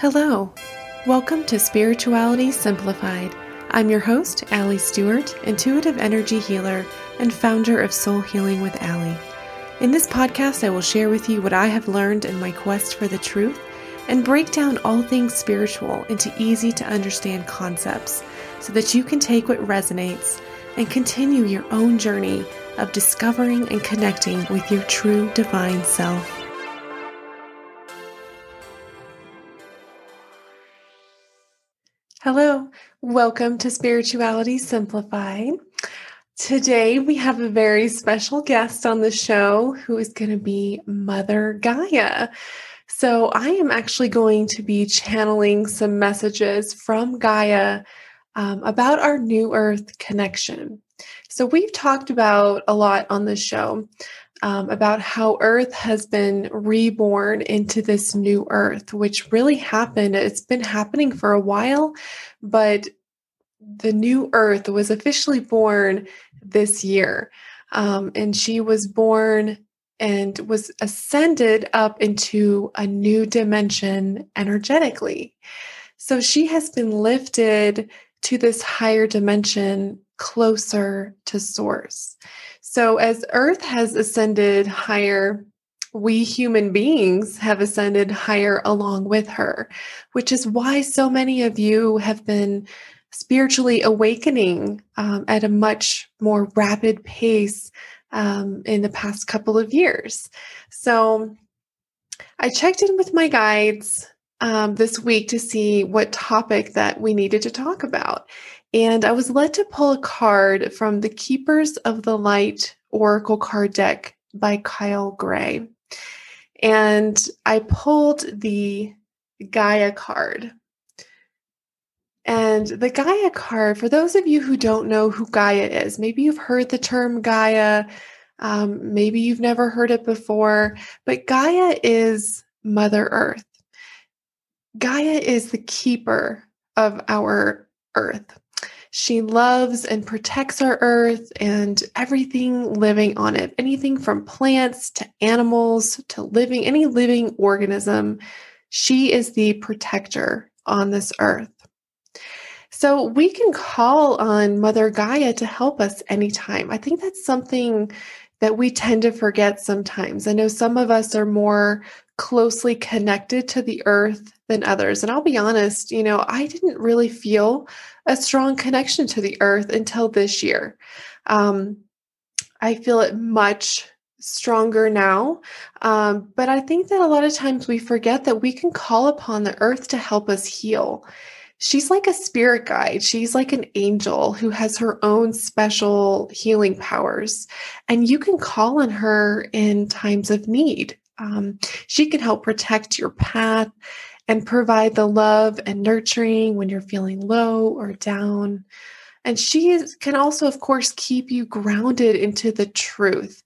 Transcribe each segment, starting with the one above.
Hello. Welcome to Spirituality Simplified. I'm your host, Ali Stewart, intuitive energy healer and founder of Soul Healing with Ali. In this podcast, I will share with you what I have learned in my quest for the truth and break down all things spiritual into easy to understand concepts so that you can take what resonates and continue your own journey of discovering and connecting with your true divine self. Hello, welcome to Spirituality Simplified. Today we have a very special guest on the show who is going to be Mother Gaia. So, I am actually going to be channeling some messages from Gaia um, about our New Earth connection. So, we've talked about a lot on the show um, about how Earth has been reborn into this new Earth, which really happened. It's been happening for a while, but the new Earth was officially born this year. Um, and she was born and was ascended up into a new dimension energetically. So she has been lifted to this higher dimension closer to source. So, as Earth has ascended higher, we human beings have ascended higher along with her, which is why so many of you have been spiritually awakening um, at a much more rapid pace um, in the past couple of years. So, I checked in with my guides um, this week to see what topic that we needed to talk about. And I was led to pull a card from the Keepers of the Light Oracle card deck by Kyle Gray. And I pulled the Gaia card. And the Gaia card, for those of you who don't know who Gaia is, maybe you've heard the term Gaia, um, maybe you've never heard it before, but Gaia is Mother Earth. Gaia is the keeper of our earth. She loves and protects our earth and everything living on it, anything from plants to animals to living, any living organism. She is the protector on this earth. So we can call on Mother Gaia to help us anytime. I think that's something that we tend to forget sometimes. I know some of us are more closely connected to the earth than others. And I'll be honest, you know, I didn't really feel a strong connection to the earth until this year. Um, I feel it much stronger now. Um, but I think that a lot of times we forget that we can call upon the earth to help us heal. She's like a spirit guide. She's like an angel who has her own special healing powers. And you can call on her in times of need. Um, she can help protect your path and provide the love and nurturing when you're feeling low or down. And she can also, of course, keep you grounded into the truth.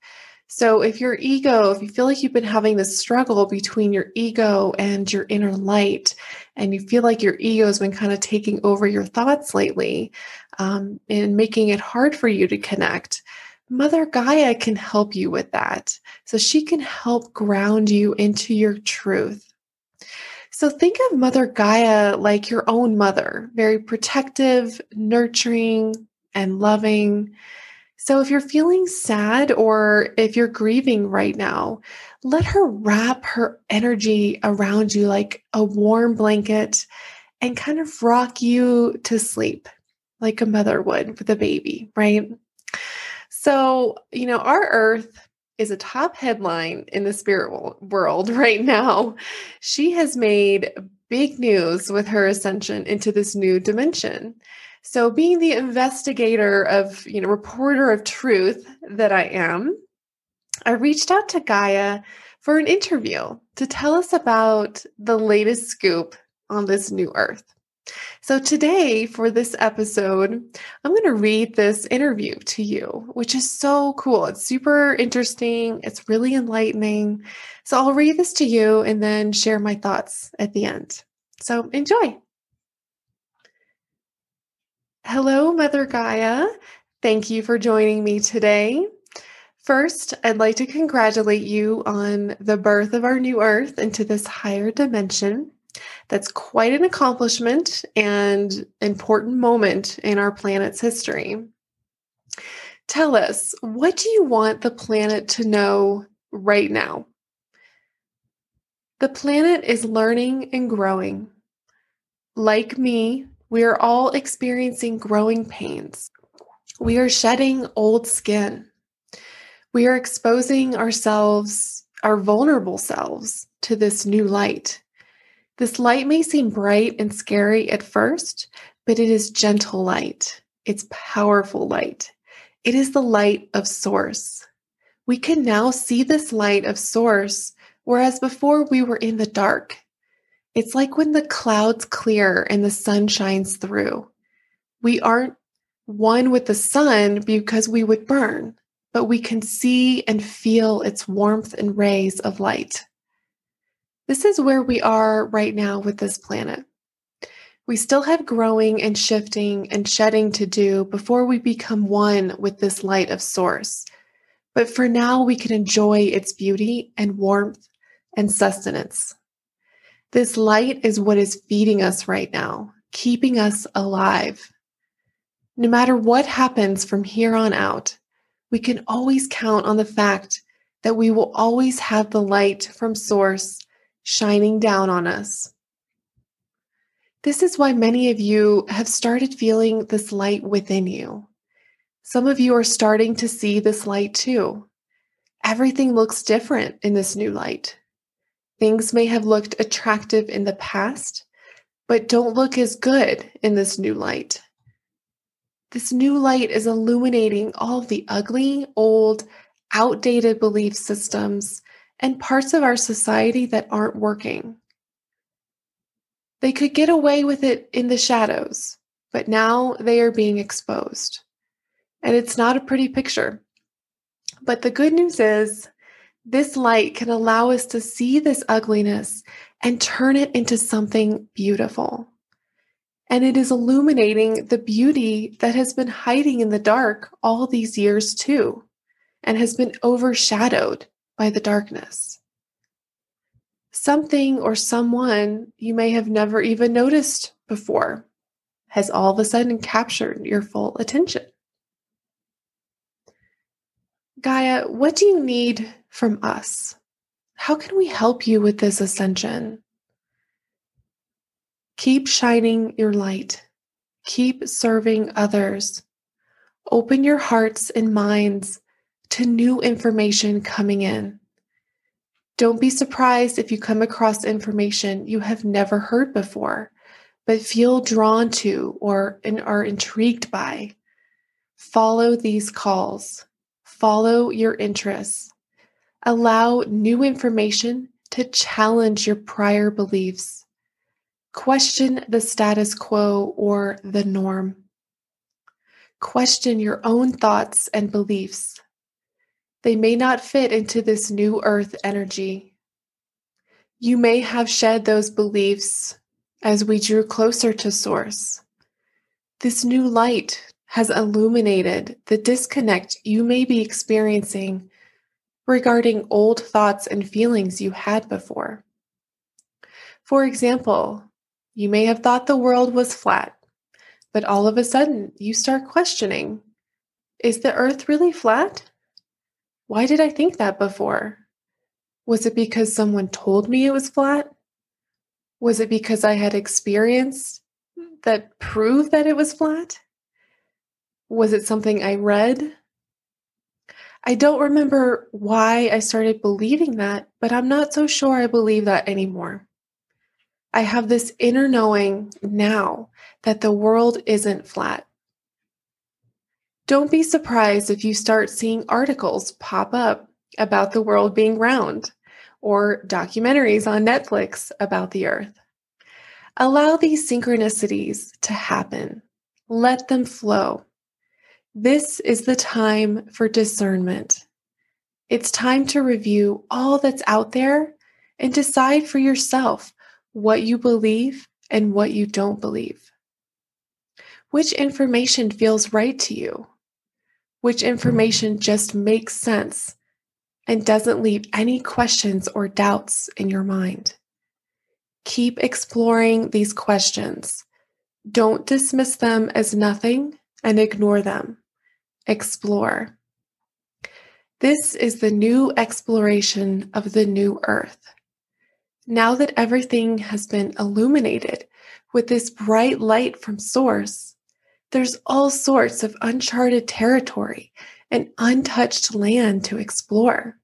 So if your ego, if you feel like you've been having this struggle between your ego and your inner light, and you feel like your ego has been kind of taking over your thoughts lately um, and making it hard for you to connect, Mother Gaia can help you with that. So she can help ground you into your truth. So think of Mother Gaia like your own mother, very protective, nurturing, and loving. So if you're feeling sad or if you're grieving right now, let her wrap her energy around you like a warm blanket and kind of rock you to sleep like a mother would with a baby, right? So, you know, our earth is a top headline in the spirit world right now. She has made big news with her ascension into this new dimension. So, being the investigator of, you know, reporter of truth that I am, I reached out to Gaia for an interview to tell us about the latest scoop on this new earth. So, today for this episode, I'm going to read this interview to you, which is so cool. It's super interesting, it's really enlightening. So, I'll read this to you and then share my thoughts at the end. So, enjoy. Hello, Mother Gaia. Thank you for joining me today. First, I'd like to congratulate you on the birth of our new earth into this higher dimension. That's quite an accomplishment and important moment in our planet's history. Tell us, what do you want the planet to know right now? The planet is learning and growing. Like me, we are all experiencing growing pains. We are shedding old skin. We are exposing ourselves, our vulnerable selves, to this new light. This light may seem bright and scary at first, but it is gentle light. It's powerful light. It is the light of Source. We can now see this light of Source, whereas before we were in the dark. It's like when the clouds clear and the sun shines through. We aren't one with the sun because we would burn, but we can see and feel its warmth and rays of light. This is where we are right now with this planet. We still have growing and shifting and shedding to do before we become one with this light of source. But for now, we can enjoy its beauty and warmth and sustenance. This light is what is feeding us right now, keeping us alive. No matter what happens from here on out, we can always count on the fact that we will always have the light from Source shining down on us. This is why many of you have started feeling this light within you. Some of you are starting to see this light too. Everything looks different in this new light. Things may have looked attractive in the past, but don't look as good in this new light. This new light is illuminating all the ugly, old, outdated belief systems and parts of our society that aren't working. They could get away with it in the shadows, but now they are being exposed. And it's not a pretty picture. But the good news is this light can allow us to see this ugliness and turn it into something beautiful. And it is illuminating the beauty that has been hiding in the dark all these years, too, and has been overshadowed by the darkness. Something or someone you may have never even noticed before has all of a sudden captured your full attention. Gaia, what do you need from us? How can we help you with this ascension? Keep shining your light. Keep serving others. Open your hearts and minds to new information coming in. Don't be surprised if you come across information you have never heard before, but feel drawn to or are intrigued by. Follow these calls. Follow your interests. Allow new information to challenge your prior beliefs. Question the status quo or the norm. Question your own thoughts and beliefs. They may not fit into this new earth energy. You may have shed those beliefs as we drew closer to Source. This new light has illuminated the disconnect you may be experiencing regarding old thoughts and feelings you had before. For example, you may have thought the world was flat, but all of a sudden you start questioning Is the earth really flat? Why did I think that before? Was it because someone told me it was flat? Was it because I had experience that proved that it was flat? Was it something I read? I don't remember why I started believing that, but I'm not so sure I believe that anymore. I have this inner knowing now that the world isn't flat. Don't be surprised if you start seeing articles pop up about the world being round or documentaries on Netflix about the earth. Allow these synchronicities to happen, let them flow. This is the time for discernment. It's time to review all that's out there and decide for yourself what you believe and what you don't believe. Which information feels right to you? Which information just makes sense and doesn't leave any questions or doubts in your mind? Keep exploring these questions. Don't dismiss them as nothing and ignore them. Explore. This is the new exploration of the new earth. Now that everything has been illuminated with this bright light from Source, there's all sorts of uncharted territory and untouched land to explore.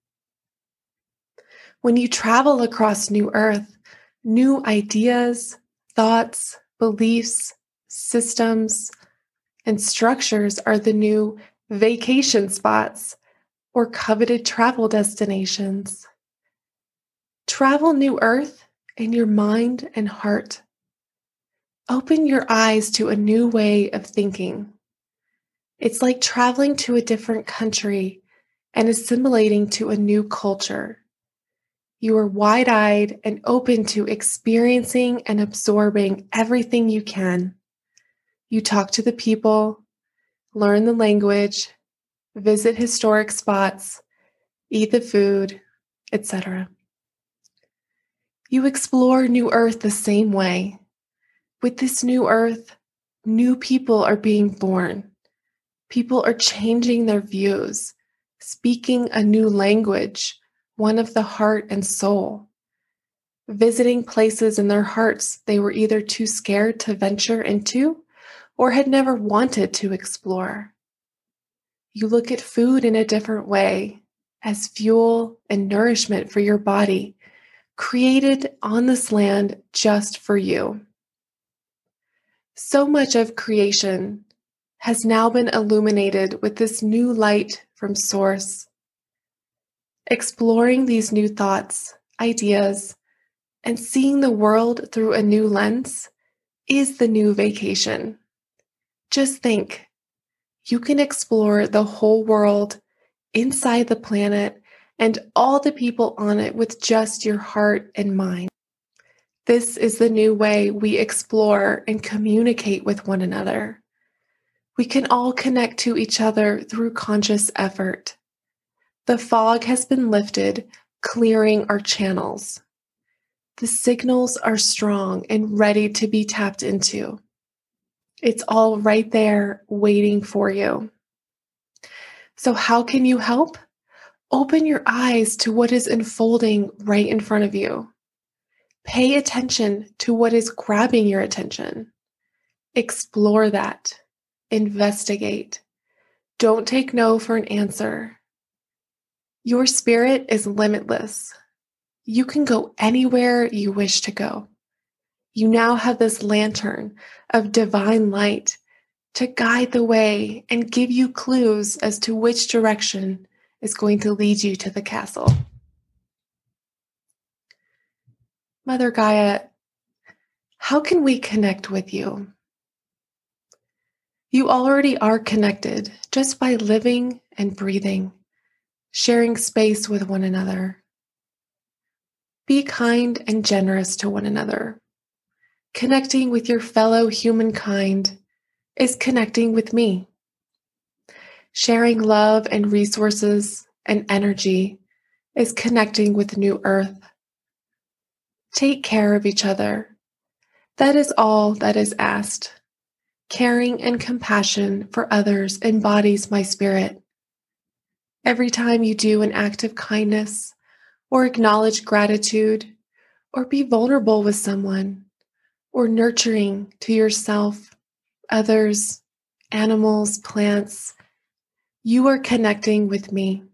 When you travel across New Earth, new ideas, thoughts, beliefs, systems, and structures are the new vacation spots or coveted travel destinations. Travel New Earth in your mind and heart. Open your eyes to a new way of thinking. It's like traveling to a different country and assimilating to a new culture. You are wide eyed and open to experiencing and absorbing everything you can. You talk to the people, learn the language, visit historic spots, eat the food, etc. You explore New Earth the same way. With this new Earth, new people are being born. People are changing their views, speaking a new language one of the heart and soul, visiting places in their hearts they were either too scared to venture into or had never wanted to explore. You look at food in a different way as fuel and nourishment for your body, created on this land just for you. So much of creation has now been illuminated with this new light from Source Exploring these new thoughts, ideas, and seeing the world through a new lens is the new vacation. Just think you can explore the whole world inside the planet and all the people on it with just your heart and mind. This is the new way we explore and communicate with one another. We can all connect to each other through conscious effort. The fog has been lifted, clearing our channels. The signals are strong and ready to be tapped into. It's all right there waiting for you. So, how can you help? Open your eyes to what is unfolding right in front of you. Pay attention to what is grabbing your attention. Explore that. Investigate. Don't take no for an answer. Your spirit is limitless. You can go anywhere you wish to go. You now have this lantern of divine light to guide the way and give you clues as to which direction is going to lead you to the castle. Mother Gaia, how can we connect with you? You already are connected just by living and breathing sharing space with one another. Be kind and generous to one another. Connecting with your fellow humankind is connecting with me. Sharing love and resources and energy is connecting with New Earth. Take care of each other. That is all that is asked. Caring and compassion for others embodies my spirit. Every time you do an act of kindness or acknowledge gratitude or be vulnerable with someone or nurturing to yourself, others, animals, plants, you are connecting with me.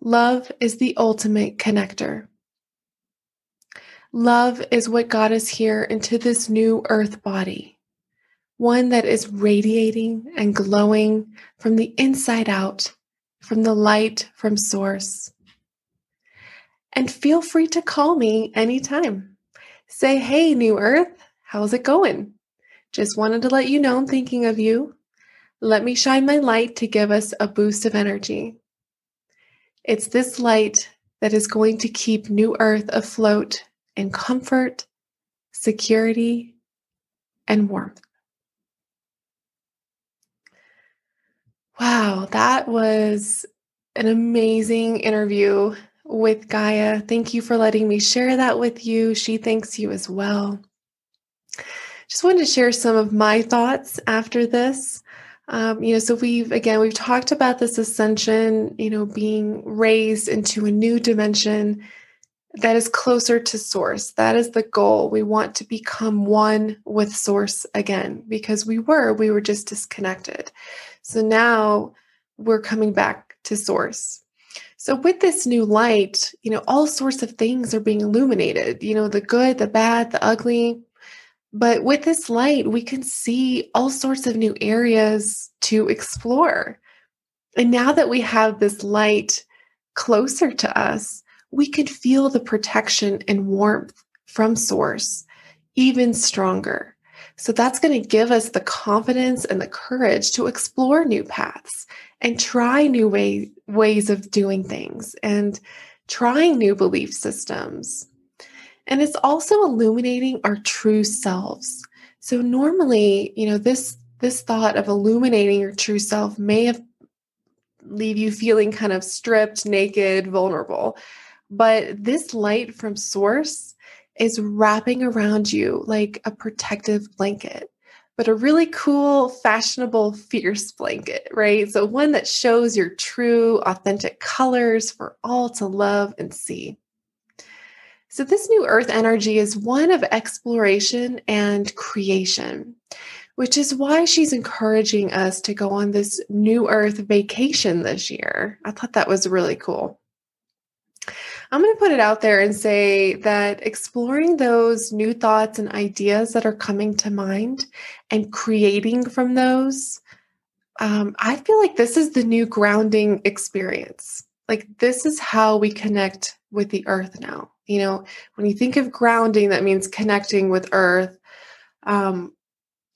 Love is the ultimate connector. Love is what got us here into this new earth body, one that is radiating and glowing from the inside out from the light from source. And feel free to call me anytime. Say, hey, New Earth, how's it going? Just wanted to let you know I'm thinking of you. Let me shine my light to give us a boost of energy. It's this light that is going to keep New Earth afloat in comfort, security, and warmth. Wow, that was an amazing interview with Gaia. Thank you for letting me share that with you. She thanks you as well. Just wanted to share some of my thoughts after this. Um, you know, so we've again we've talked about this ascension, you know, being raised into a new dimension that is closer to source. That is the goal. We want to become one with source again because we were, we were just disconnected. So now we're coming back to source. So with this new light, you know, all sorts of things are being illuminated, you know, the good, the bad, the ugly. But with this light, we can see all sorts of new areas to explore. And now that we have this light closer to us, we can feel the protection and warmth from source even stronger. So that's going to give us the confidence and the courage to explore new paths and try new way, ways of doing things and trying new belief systems. And it's also illuminating our true selves. So normally, you know, this this thought of illuminating your true self may have leave you feeling kind of stripped, naked, vulnerable. But this light from source is wrapping around you like a protective blanket, but a really cool, fashionable, fierce blanket, right? So one that shows your true, authentic colors for all to love and see. So, this new earth energy is one of exploration and creation, which is why she's encouraging us to go on this new earth vacation this year. I thought that was really cool. I'm going to put it out there and say that exploring those new thoughts and ideas that are coming to mind and creating from those, um, I feel like this is the new grounding experience. Like, this is how we connect with the earth now. You know, when you think of grounding, that means connecting with earth um,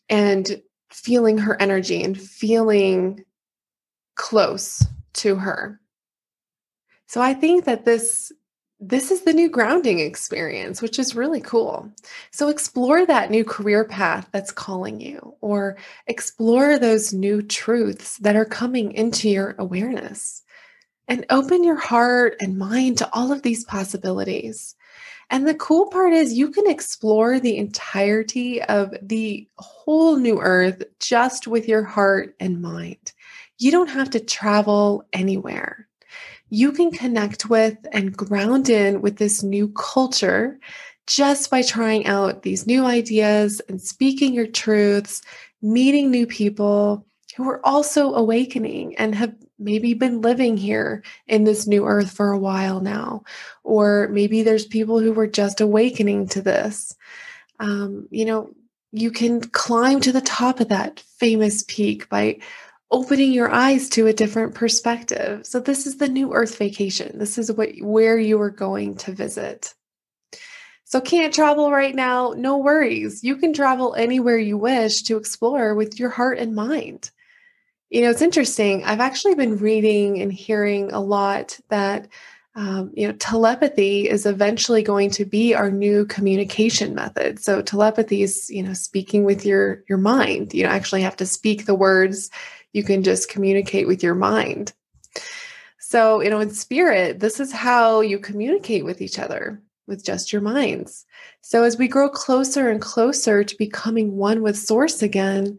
and feeling her energy and feeling close to her. So I think that this this is the new grounding experience, which is really cool. So explore that new career path that's calling you, or explore those new truths that are coming into your awareness and open your heart and mind to all of these possibilities. And the cool part is you can explore the entirety of the whole new earth just with your heart and mind. You don't have to travel anywhere. You can connect with and ground in with this new culture just by trying out these new ideas and speaking your truths, meeting new people who are also awakening and have maybe been living here in this new earth for a while now. Or maybe there's people who were just awakening to this. Um, you know, you can climb to the top of that famous peak by opening your eyes to a different perspective. So this is the new earth vacation. This is what where you are going to visit. So can't travel right now, no worries. You can travel anywhere you wish to explore with your heart and mind. You know, it's interesting. I've actually been reading and hearing a lot that um, you know telepathy is eventually going to be our new communication method. So telepathy is you know speaking with your your mind. You don't actually have to speak the words. You can just communicate with your mind. So you know, in spirit, this is how you communicate with each other with just your minds. So as we grow closer and closer to becoming one with Source again,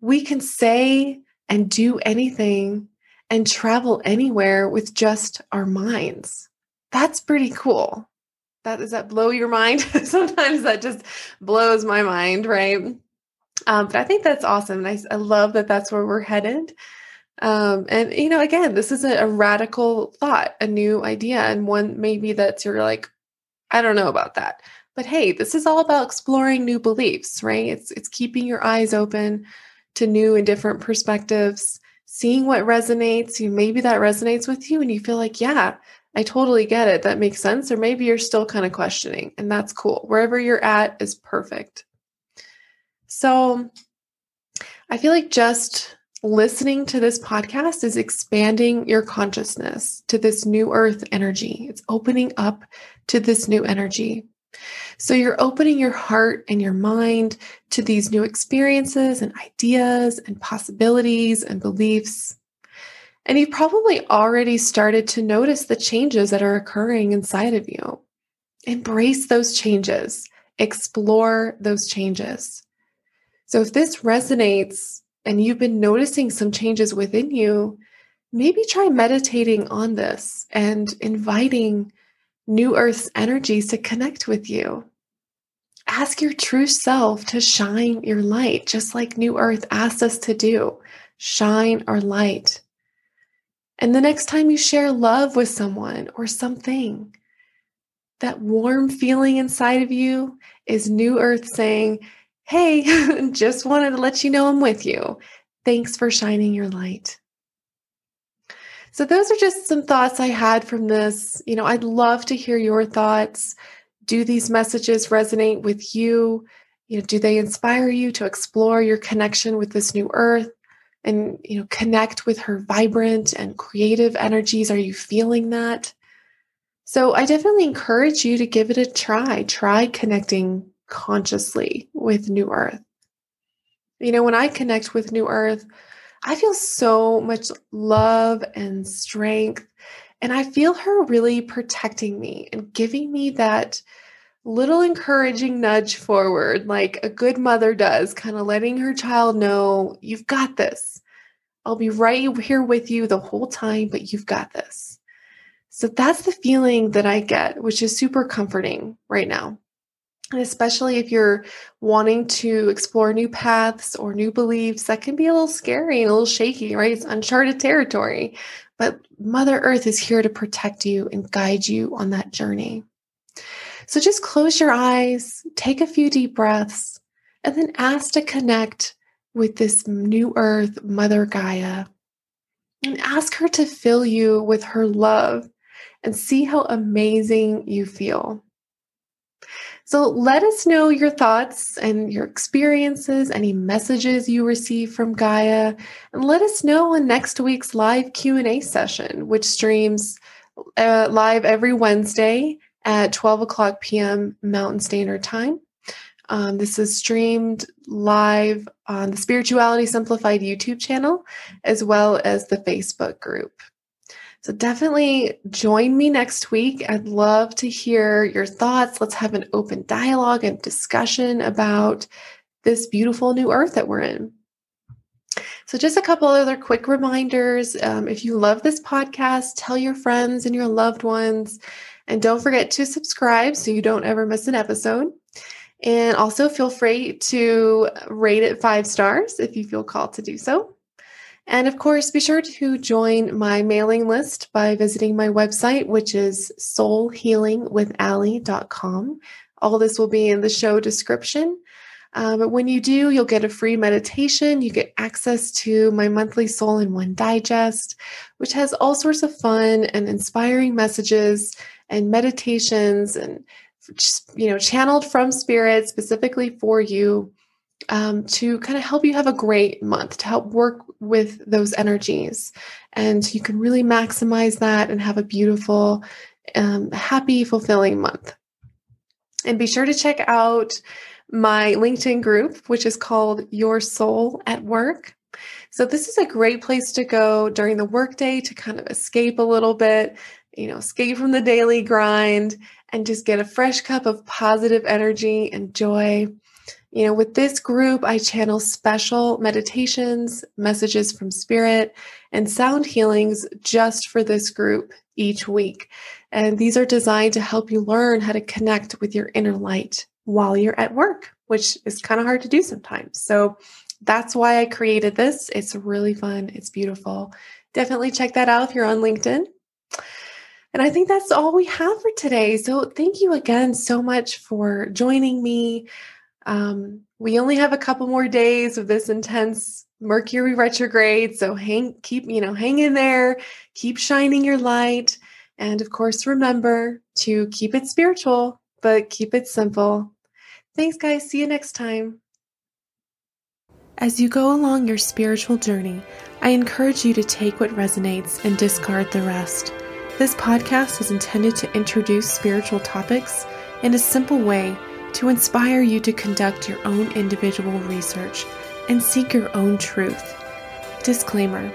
we can say and do anything and travel anywhere with just our minds. That's pretty cool. That does that blow your mind? Sometimes that just blows my mind, right? Um, but I think that's awesome. And I, I love that that's where we're headed. Um, and you know, again, this is a, a radical thought, a new idea, and one maybe that's you're like, I don't know about that. But hey, this is all about exploring new beliefs, right? It's it's keeping your eyes open, to new and different perspectives, seeing what resonates. You maybe that resonates with you and you feel like, yeah, I totally get it. That makes sense. Or maybe you're still kind of questioning, and that's cool. Wherever you're at is perfect. So I feel like just listening to this podcast is expanding your consciousness to this new earth energy. It's opening up to this new energy. So you're opening your heart and your mind to these new experiences and ideas and possibilities and beliefs. And you've probably already started to notice the changes that are occurring inside of you. Embrace those changes, explore those changes. So, if this resonates and you've been noticing some changes within you, maybe try meditating on this and inviting New Earth's energies to connect with you. Ask your true self to shine your light, just like New Earth asked us to do. Shine our light. And the next time you share love with someone or something, that warm feeling inside of you is New Earth saying, Hey, just wanted to let you know I'm with you. Thanks for shining your light. So, those are just some thoughts I had from this. You know, I'd love to hear your thoughts. Do these messages resonate with you? You know, do they inspire you to explore your connection with this new earth? and you know connect with her vibrant and creative energies are you feeling that so i definitely encourage you to give it a try try connecting consciously with new earth you know when i connect with new earth i feel so much love and strength and i feel her really protecting me and giving me that little encouraging nudge forward, like a good mother does, kind of letting her child know, you've got this. I'll be right here with you the whole time, but you've got this. So that's the feeling that I get, which is super comforting right now. And especially if you're wanting to explore new paths or new beliefs, that can be a little scary and a little shaky, right? It's uncharted territory. But Mother Earth is here to protect you and guide you on that journey. So just close your eyes, take a few deep breaths, and then ask to connect with this new earth, Mother Gaia, and ask her to fill you with her love and see how amazing you feel. So let us know your thoughts and your experiences, any messages you receive from Gaia, and let us know in next week's live Q&A session, which streams uh, live every Wednesday at 12 o'clock p.m. Mountain Standard Time. Um, this is streamed live on the Spirituality Simplified YouTube channel, as well as the Facebook group. So definitely join me next week. I'd love to hear your thoughts. Let's have an open dialogue and discussion about this beautiful new earth that we're in. So, just a couple other quick reminders. Um, if you love this podcast, tell your friends and your loved ones. And don't forget to subscribe so you don't ever miss an episode. And also feel free to rate it five stars if you feel called to do so. And of course, be sure to join my mailing list by visiting my website, which is soulhealingwithali.com. All this will be in the show description. Uh, but when you do, you'll get a free meditation. You get access to my monthly Soul in One Digest, which has all sorts of fun and inspiring messages and meditations and you know channeled from spirit specifically for you um, to kind of help you have a great month to help work with those energies. And you can really maximize that and have a beautiful um, happy fulfilling month. And be sure to check out my linkedin group which is called your soul at work. So this is a great place to go during the workday to kind of escape a little bit you know, escape from the daily grind and just get a fresh cup of positive energy and joy. You know, with this group, I channel special meditations, messages from spirit, and sound healings just for this group each week. And these are designed to help you learn how to connect with your inner light while you're at work, which is kind of hard to do sometimes. So that's why I created this. It's really fun, it's beautiful. Definitely check that out if you're on LinkedIn. And I think that's all we have for today. So thank you again so much for joining me. Um, we only have a couple more days of this intense Mercury retrograde. So hang, keep, you know, hang in there, keep shining your light. And of course, remember to keep it spiritual, but keep it simple. Thanks, guys. See you next time. As you go along your spiritual journey, I encourage you to take what resonates and discard the rest. This podcast is intended to introduce spiritual topics in a simple way to inspire you to conduct your own individual research and seek your own truth. Disclaimer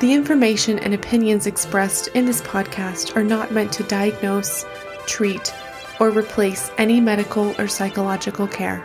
The information and opinions expressed in this podcast are not meant to diagnose, treat, or replace any medical or psychological care.